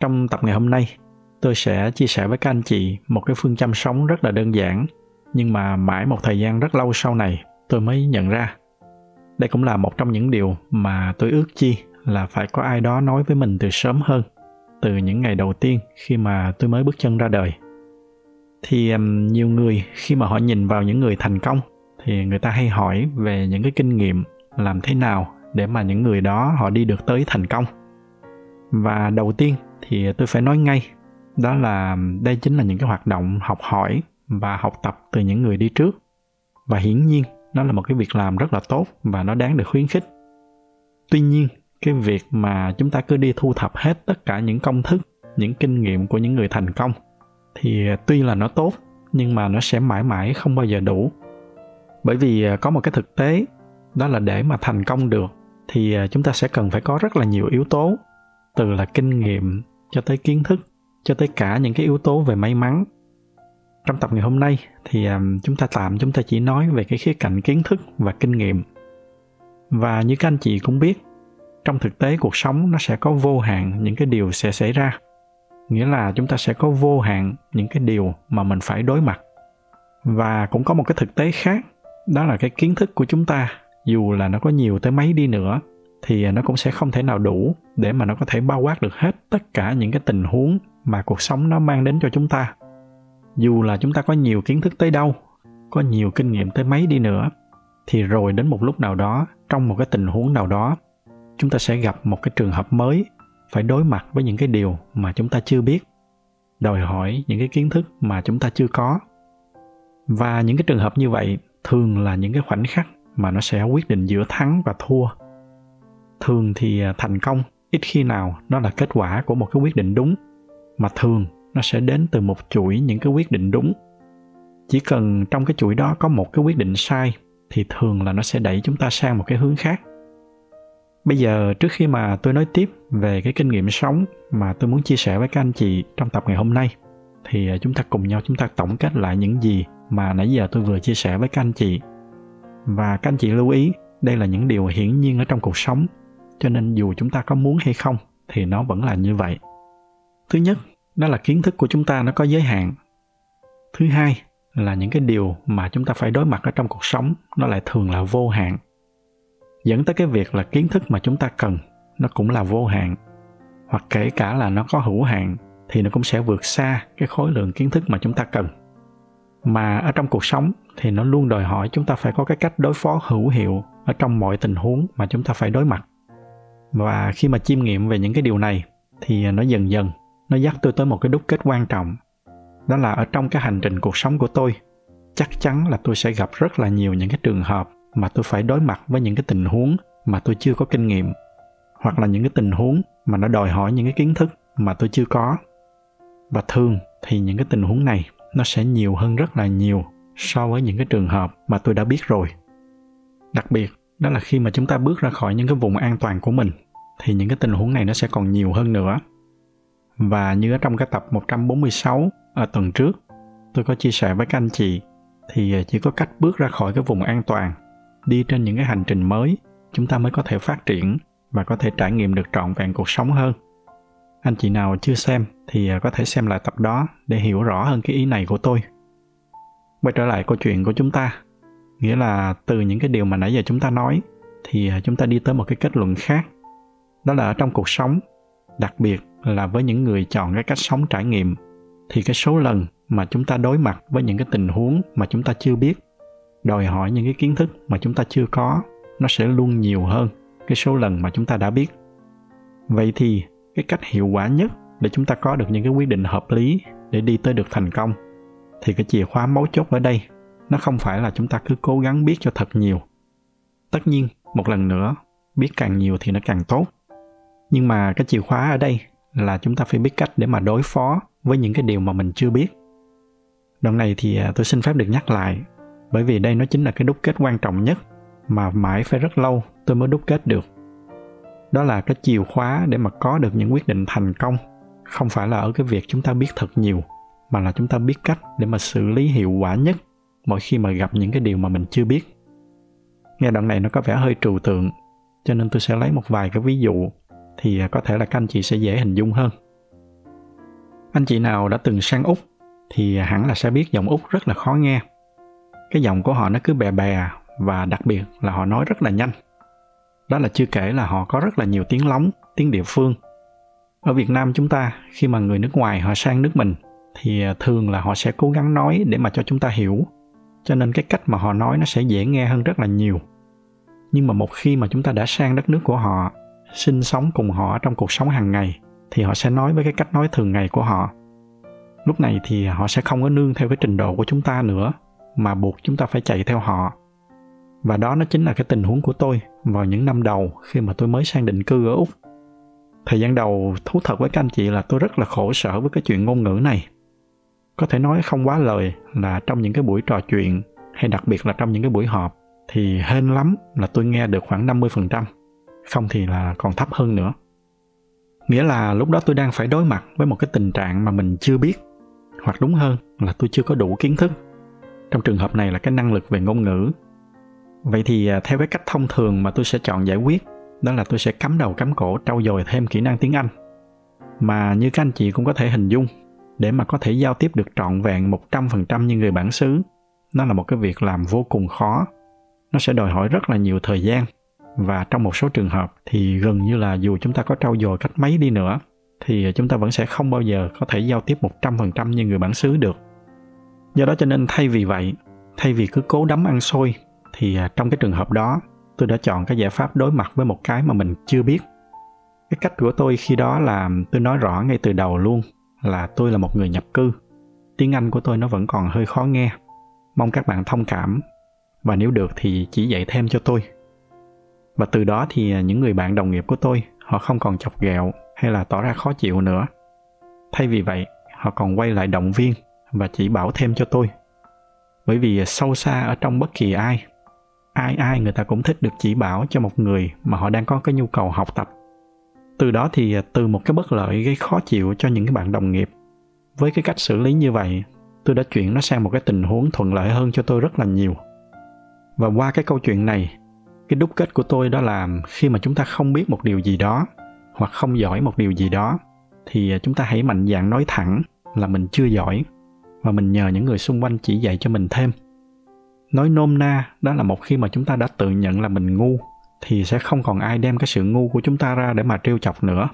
Trong tập ngày hôm nay, tôi sẽ chia sẻ với các anh chị một cái phương châm sống rất là đơn giản, nhưng mà mãi một thời gian rất lâu sau này tôi mới nhận ra. Đây cũng là một trong những điều mà tôi ước chi là phải có ai đó nói với mình từ sớm hơn, từ những ngày đầu tiên khi mà tôi mới bước chân ra đời. Thì um, nhiều người khi mà họ nhìn vào những người thành công thì người ta hay hỏi về những cái kinh nghiệm làm thế nào để mà những người đó họ đi được tới thành công. Và đầu tiên thì tôi phải nói ngay, đó là đây chính là những cái hoạt động học hỏi và học tập từ những người đi trước. Và hiển nhiên, nó là một cái việc làm rất là tốt và nó đáng được khuyến khích. Tuy nhiên, cái việc mà chúng ta cứ đi thu thập hết tất cả những công thức, những kinh nghiệm của những người thành công, thì tuy là nó tốt, nhưng mà nó sẽ mãi mãi không bao giờ đủ. Bởi vì à, có một cái thực tế, đó là để mà thành công được, thì à, chúng ta sẽ cần phải có rất là nhiều yếu tố, từ là kinh nghiệm cho tới kiến thức, cho tới cả những cái yếu tố về may mắn. Trong tập ngày hôm nay thì chúng ta tạm, chúng ta chỉ nói về cái khía cạnh kiến thức và kinh nghiệm. Và như các anh chị cũng biết, trong thực tế cuộc sống nó sẽ có vô hạn những cái điều sẽ xảy ra. Nghĩa là chúng ta sẽ có vô hạn những cái điều mà mình phải đối mặt. Và cũng có một cái thực tế khác, đó là cái kiến thức của chúng ta, dù là nó có nhiều tới mấy đi nữa thì à, nó cũng sẽ không thể nào đủ để mà nó có thể bao quát được hết tất cả những cái tình huống mà cuộc sống nó mang đến cho chúng ta. Dù là chúng ta có nhiều kiến thức tới đâu, có nhiều kinh nghiệm tới mấy đi nữa, thì rồi đến một lúc nào đó, trong một cái tình huống nào đó, chúng ta sẽ gặp một cái trường hợp mới phải đối mặt với những cái điều mà chúng ta chưa biết, đòi hỏi những cái kiến thức mà chúng ta chưa có. Và những cái trường hợp như vậy thường là những cái khoảnh khắc mà nó sẽ quyết định giữa thắng và thua thường thì à, thành công ít khi nào nó là kết quả của một cái quyết định đúng, mà thường nó sẽ đến từ một chuỗi những cái quyết định đúng. Chỉ cần trong cái chuỗi đó có một cái quyết định sai thì thường là nó sẽ đẩy chúng ta sang một cái hướng khác. Bây giờ trước khi mà tôi nói tiếp về cái kinh nghiệm sống mà tôi muốn chia sẻ với các anh chị trong tập ngày hôm nay, thì à, chúng ta cùng nhau chúng ta tổng kết lại những gì mà nãy giờ tôi vừa chia sẻ với các anh chị. Và các anh chị lưu ý, đây là những điều hiển nhiên ở trong cuộc sống cho nên dù chúng ta có muốn hay không, thì nó vẫn là như vậy. Thứ nhất, đó là kiến thức của chúng ta nó có giới hạn. Thứ hai là những cái điều mà chúng ta phải đối mặt ở trong cuộc sống, nó lại thường là vô hạn. Dẫn tới cái việc là kiến thức mà chúng ta cần, nó cũng là vô hạn. Hoặc kể cả là nó có hữu hạn, thì nó cũng sẽ vượt xa cái khối lượng kiến thức mà chúng ta cần. Mà ở trong cuộc sống, thì nó luôn đòi hỏi chúng ta phải có cái cách đối phó hữu hiệu ở trong mọi tình huống mà chúng ta phải đối mặt và khi mà chiêm nghiệm về những cái điều này, thì nó dần dần, nó dắt tôi tới một cái đúc kết quan trọng. Đó là ở trong cái hành trình cuộc sống của tôi, chắc chắn là tôi sẽ gặp rất là nhiều những cái trường hợp mà tôi phải đối mặt với những cái tình huống mà tôi chưa có kinh nghiệm, hoặc là những cái tình huống mà nó đòi hỏi những cái kiến thức mà tôi chưa có. Và thường thì những cái tình huống này nó sẽ nhiều hơn rất là nhiều so với những cái trường hợp mà tôi đã biết rồi. Đặc biệt đó là khi mà chúng ta bước ra khỏi những cái vùng an toàn của mình thì những cái tình huống này nó sẽ còn nhiều hơn nữa. Và như ở trong cái tập 146 ở tuần trước, tôi có chia sẻ với các anh chị thì à, chỉ có cách bước ra khỏi cái vùng an toàn, đi trên những cái hành trình mới, chúng ta mới có thể phát triển và có thể trải nghiệm được trọn vẹn cuộc sống hơn. Anh chị nào chưa xem thì à, có thể xem lại tập đó để hiểu rõ hơn cái ý này của tôi. Quay trở lại câu chuyện của chúng ta nghĩa là từ những cái điều mà nãy giờ chúng ta nói, thì à, chúng ta đi tới một cái kết luận khác. Đó là ở trong cuộc sống, đặc biệt là với những người chọn cái cách sống trải nghiệm, thì cái số lần mà chúng ta đối mặt với những cái tình huống mà chúng ta chưa biết, đòi hỏi những cái kiến thức mà chúng ta chưa có, nó sẽ luôn nhiều hơn cái số lần mà chúng ta đã biết. Vậy thì cái cách hiệu quả nhất để chúng ta có được những cái quyết định hợp lý để đi tới được thành công, thì cái chìa khóa mấu chốt ở đây nó không phải là chúng ta cứ cố gắng biết cho thật nhiều. Tất nhiên, một lần nữa, biết càng nhiều thì nó càng tốt. Nhưng mà cái chìa khóa ở đây là chúng ta phải biết cách để mà đối phó với những cái điều mà mình chưa biết. Đoạn này thì à, tôi xin phép được nhắc lại, bởi vì đây nó chính là cái đúc kết quan trọng nhất mà mãi phải rất lâu tôi mới đúc kết được. Đó là cái chìa khóa để mà có được những quyết định thành công, không phải là ở cái việc chúng ta biết thật nhiều, mà là chúng ta biết cách để mà xử lý hiệu quả nhất mỗi khi mà gặp những cái điều mà mình chưa biết. Nghe đoạn này nó có vẻ hơi trừu tượng, cho nên tôi sẽ lấy một vài cái ví dụ thì có thể là các anh chị sẽ dễ hình dung hơn. Anh chị nào đã từng sang úc thì hẳn là sẽ biết giọng úc rất là khó nghe. Cái giọng của họ nó cứ bè bè và đặc biệt là họ nói rất là nhanh. Đó là chưa kể là họ có rất là nhiều tiếng lóng, tiếng địa phương. Ở việt nam chúng ta, khi mà người nước ngoài họ sang nước mình thì thường là họ sẽ cố gắng nói để mà cho chúng ta hiểu cho nên cái cách mà họ nói nó sẽ dễ nghe hơn rất là nhiều. Nhưng mà một khi mà chúng ta đã sang đất nước của họ, sinh sống cùng họ trong cuộc sống hàng ngày, thì họ sẽ nói với cái cách nói thường ngày của họ. Lúc này thì họ sẽ không có nương theo cái trình độ của chúng ta nữa, mà buộc chúng ta phải chạy theo họ. Và đó nó chính là cái tình huống của tôi vào những năm đầu khi mà tôi mới sang định cư ở úc. Thời gian đầu, thú thật với các anh chị là tôi rất là khổ sở với cái chuyện ngôn ngữ này có thể nói không quá lời là trong những cái buổi trò chuyện hay đặc biệt là trong những cái buổi họp thì hên lắm là tôi nghe được khoảng 50%, không thì là còn thấp hơn nữa. Nghĩa là lúc đó tôi đang phải đối mặt với một cái tình trạng mà mình chưa biết, hoặc đúng hơn là tôi chưa có đủ kiến thức. Trong trường hợp này là cái năng lực về ngôn ngữ. Vậy thì à, theo cái cách thông thường mà tôi sẽ chọn giải quyết, đó là tôi sẽ cắm đầu cắm cổ trau dồi thêm kỹ năng tiếng Anh. Mà như các anh chị cũng có thể hình dung, để mà có thể giao tiếp được trọn vẹn 100% như người bản xứ, nó là một cái việc làm vô cùng khó nó sẽ đòi hỏi rất là nhiều thời gian và trong một số trường hợp thì gần như là dù chúng ta có trau dồi cách mấy đi nữa thì chúng ta vẫn sẽ không bao giờ có thể giao tiếp 100% như người bản xứ được. Do đó cho nên thay vì vậy, thay vì cứ cố đấm ăn xôi thì à, trong cái trường hợp đó tôi đã chọn cái giải pháp đối mặt với một cái mà mình chưa biết. Cái cách của tôi khi đó là tôi nói rõ ngay từ đầu luôn là tôi là một người nhập cư. Tiếng Anh của tôi nó vẫn còn hơi khó nghe. Mong các bạn thông cảm. Và nếu được thì chỉ dạy thêm cho tôi. Và từ đó thì những người bạn đồng nghiệp của tôi, họ không còn chọc ghẹo hay là tỏ ra khó chịu nữa. Thay vì vậy, họ còn quay lại động viên và chỉ bảo thêm cho tôi. Bởi vì sâu xa ở trong bất kỳ ai ai ai người ta cũng thích được chỉ bảo cho một người mà họ đang có cái nhu cầu học tập từ đó thì à, từ một cái bất lợi gây khó chịu cho những cái bạn đồng nghiệp. Với cái cách xử lý như vậy, tôi đã chuyển nó sang một cái tình huống thuận lợi hơn cho tôi rất là nhiều. Và qua cái câu chuyện này, cái đúc kết của tôi đó là khi mà chúng ta không biết một điều gì đó, hoặc không giỏi một điều gì đó, thì à, chúng ta hãy mạnh dạn nói thẳng là mình chưa giỏi và mình nhờ những người xung quanh chỉ dạy cho mình thêm. Nói nôm na đó là một khi mà chúng ta đã tự nhận là mình ngu thì sẽ không còn ai đem cái sự ngu của chúng ta ra để mà trêu chọc nữa.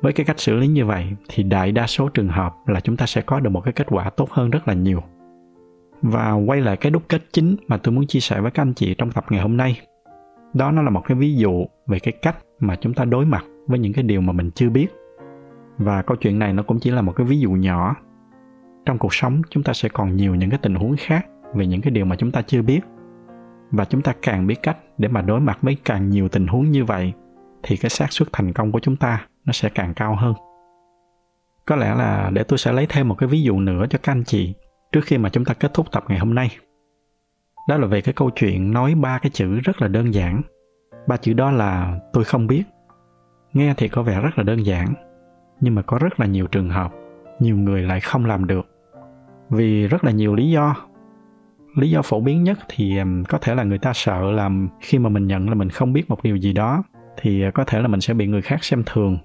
Với cái cách xử lý như vậy, thì đại đa số trường hợp là chúng ta sẽ có được một cái kết quả tốt hơn rất là nhiều. Và quay lại cái đúc kết chính mà tôi muốn chia sẻ với các anh chị trong tập ngày hôm nay, đó nó là một cái ví dụ về cái cách mà chúng ta đối mặt với những cái điều mà mình chưa biết. Và câu chuyện này nó cũng chỉ là một cái ví dụ nhỏ. Trong cuộc sống, chúng ta sẽ còn nhiều những cái tình huống khác về những cái điều mà chúng ta chưa biết và chúng ta càng biết cách để mà đối mặt với càng nhiều tình huống như vậy, thì cái xác suất thành công của chúng ta nó sẽ càng cao hơn. Có lẽ là để tôi sẽ lấy thêm một cái ví dụ nữa cho các anh chị trước khi mà chúng ta kết thúc tập ngày hôm nay. Đó là về cái câu chuyện nói ba cái chữ rất là đơn giản. Ba chữ đó là tôi không biết nghe thì có vẻ rất là đơn giản, nhưng mà có rất là nhiều trường hợp nhiều người lại không làm được. Vì rất là nhiều lý do lý do phổ biến nhất thì có thể là người ta sợ làm khi mà mình nhận là mình không biết một điều gì đó, thì ờ, có thể là mình sẽ bị người khác xem thường.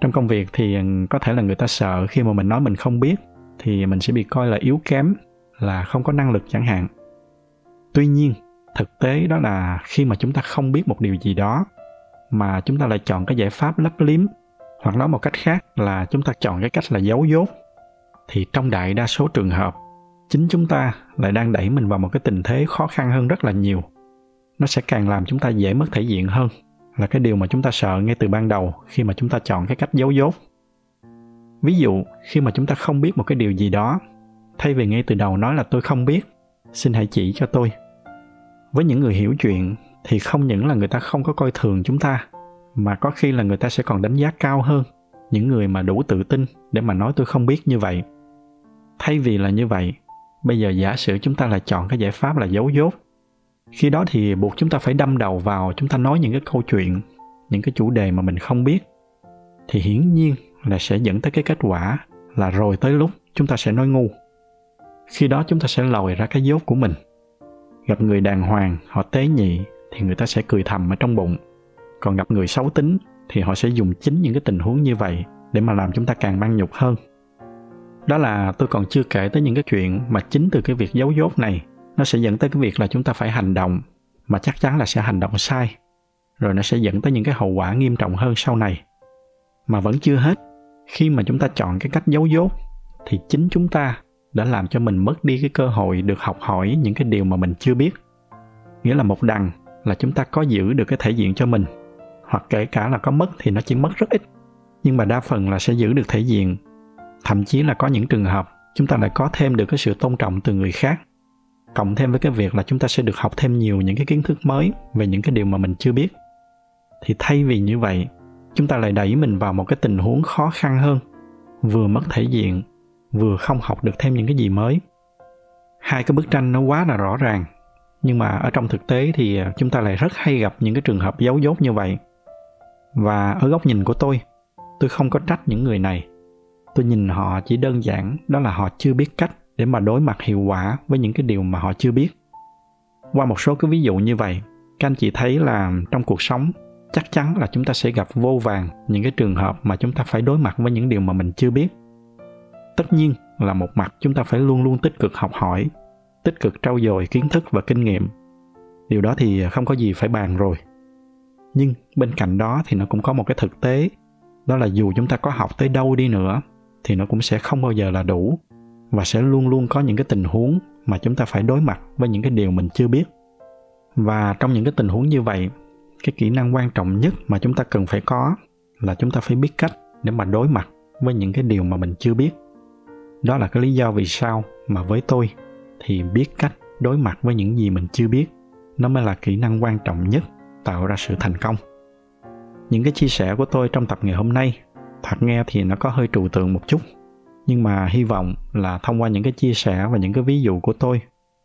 Trong công việc thì có thể là người ta sợ khi mà mình nói mình không biết, thì mình sẽ bị coi là yếu kém, là không có năng lực chẳng hạn. Tuy nhiên, thực tế đó là khi mà chúng ta không biết một điều gì đó, mà chúng ta lại chọn cái giải pháp lấp liếm, hoặc nói một cách khác là chúng ta chọn cái cách là giấu dốt thì trong đại đa số trường hợp chính chúng ta lại đang đẩy mình vào một cái tình thế khó khăn hơn rất là nhiều. Nó sẽ càng làm chúng ta dễ mất thể diện hơn, là cái điều mà chúng ta sợ ngay từ ban đầu khi mà chúng ta chọn cái cách giấu dốt. Ví dụ, khi mà chúng ta không biết một cái điều gì đó, thay vì ngay từ đầu nói là tôi không biết xin hãy chỉ cho tôi. Với những người hiểu chuyện thì không những là người ta không có coi thường chúng ta, mà có khi là người ta sẽ còn đánh giá cao hơn những người mà đủ tự tin để mà nói tôi không biết như vậy. Thay vì là như vậy bây giờ giả sử chúng ta là chọn cái giải pháp là giấu dốt. Khi đó thì buộc chúng ta phải đâm đầu vào chúng ta nói những cái câu chuyện, những cái chủ đề mà mình không biết. Thì hiển nhiên là sẽ dẫn tới cái kết quả là rồi tới lúc chúng ta sẽ nói ngu. Khi đó chúng ta sẽ lòi ra cái dốt của mình. Gặp người đàng hoàng, họ tế nhị thì người ta sẽ cười thầm ở trong bụng. Còn gặp người xấu tính thì họ sẽ dùng chính những cái tình huống như vậy để mà làm chúng ta càng mang nhục hơn đó là tôi còn chưa kể tới những cái chuyện mà chính từ cái việc giấu dốt này, nó sẽ dẫn tới cái việc là chúng ta phải hành động, mà chắc chắn là sẽ hành động sai, rồi nó sẽ dẫn tới những cái hậu quả nghiêm trọng hơn sau này. Mà vẫn chưa hết, khi mà chúng ta chọn cái cách giấu dốt, thì chính chúng ta đã làm cho mình mất đi cái cơ hội được học hỏi những cái điều mà mình chưa biết. Nghĩa là một đằng là chúng ta có giữ được cái thể diện cho mình, hoặc kể cả là có mất thì nó chỉ mất rất ít, nhưng mà đa phần là sẽ giữ được thể diện thậm chí là có những trường hợp chúng ta lại có thêm được cái sự tôn trọng từ người khác, cộng thêm với cái việc là chúng ta sẽ được học thêm nhiều những cái kiến thức mới về những cái điều mà mình chưa biết. Thì thay vì như vậy, chúng ta lại đẩy mình vào một cái tình huống khó khăn hơn, vừa mất thể diện, vừa không học được thêm những cái gì mới. Hai cái bức tranh nó quá là rõ ràng, nhưng mà ở trong thực tế thì à, chúng ta lại rất hay gặp những cái trường hợp giấu dốt như vậy. Và ở góc nhìn của tôi tôi không có trách những người này tôi nhìn họ chỉ đơn giản, đó là họ chưa biết cách để mà đối mặt hiệu quả với những cái điều mà họ chưa biết. Qua một số cái ví dụ như vậy, các anh chị thấy là trong cuộc sống, chắc chắn là chúng ta sẽ gặp vô vàng những cái trường hợp mà chúng ta phải đối mặt với những điều mà mình chưa biết. Tất nhiên là một mặt chúng ta phải luôn luôn tích cực học hỏi, tích cực trau dồi kiến thức và kinh nghiệm. Điều đó thì không có gì phải bàn rồi. Nhưng bên cạnh đó thì nó cũng có một cái thực tế, đó là dù chúng ta có học tới đâu đi nữa thì nó cũng sẽ không bao giờ là đủ và sẽ luôn luôn có những cái tình huống mà chúng ta phải đối mặt với những cái điều mình chưa biết. Và trong những cái tình huống như vậy, cái kỹ năng quan trọng nhất mà chúng ta cần phải có là chúng ta phải biết cách để mà đối mặt với những cái điều mà mình chưa biết. Đó là cái lý do vì sao mà với tôi thì biết cách đối mặt với những gì mình chưa biết, nó mới là kỹ năng quan trọng nhất tạo ra sự thành công. Những cái chia sẻ của tôi trong tập ngày hôm nay thật nghe thì nó có hơi trừu tượng một chút. Nhưng mà hy vọng là thông qua những cái chia sẻ và những cái ví dụ của tôi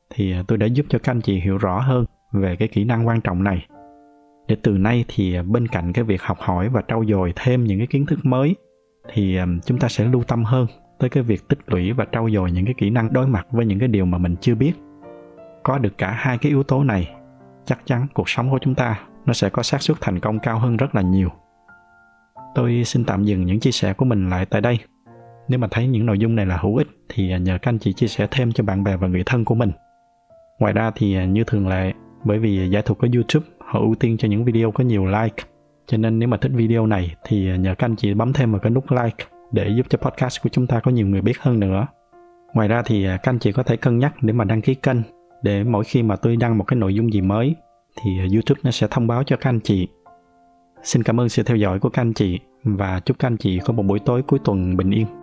thì tôi đã giúp cho các anh chị hiểu rõ hơn về cái kỹ năng quan trọng này. Để từ nay thì bên cạnh cái việc học hỏi và trau dồi thêm những cái kiến thức mới thì chúng ta sẽ lưu tâm hơn tới cái việc tích lũy và trau dồi những cái kỹ năng đối mặt với những cái điều mà mình chưa biết. Có được cả hai cái yếu tố này, chắc chắn cuộc sống của chúng ta nó sẽ có xác suất thành công cao hơn rất là nhiều tôi xin tạm dừng những chia sẻ của mình lại tại đây. Nếu mà thấy những nội dung này là hữu ích thì nhờ các anh chị chia sẻ thêm cho bạn bè và người thân của mình. Ngoài ra thì à, như thường lệ, bởi vì giải thuật của youtube, họ ưu tiên cho những video có nhiều like. Cho nên nếu mà thích video này thì nhờ các anh chị bấm thêm vào cái nút like để giúp cho podcast của chúng ta có nhiều người biết hơn nữa. Ngoài ra thì à, các anh chị có thể cân nhắc để mà đăng ký kênh để mỗi khi mà tôi đăng một cái nội dung gì mới thì à, youtube nó sẽ thông báo cho các anh chị xin cảm ơn sự theo dõi của các anh chị và chúc các anh chị có một buổi tối cuối tuần bình yên.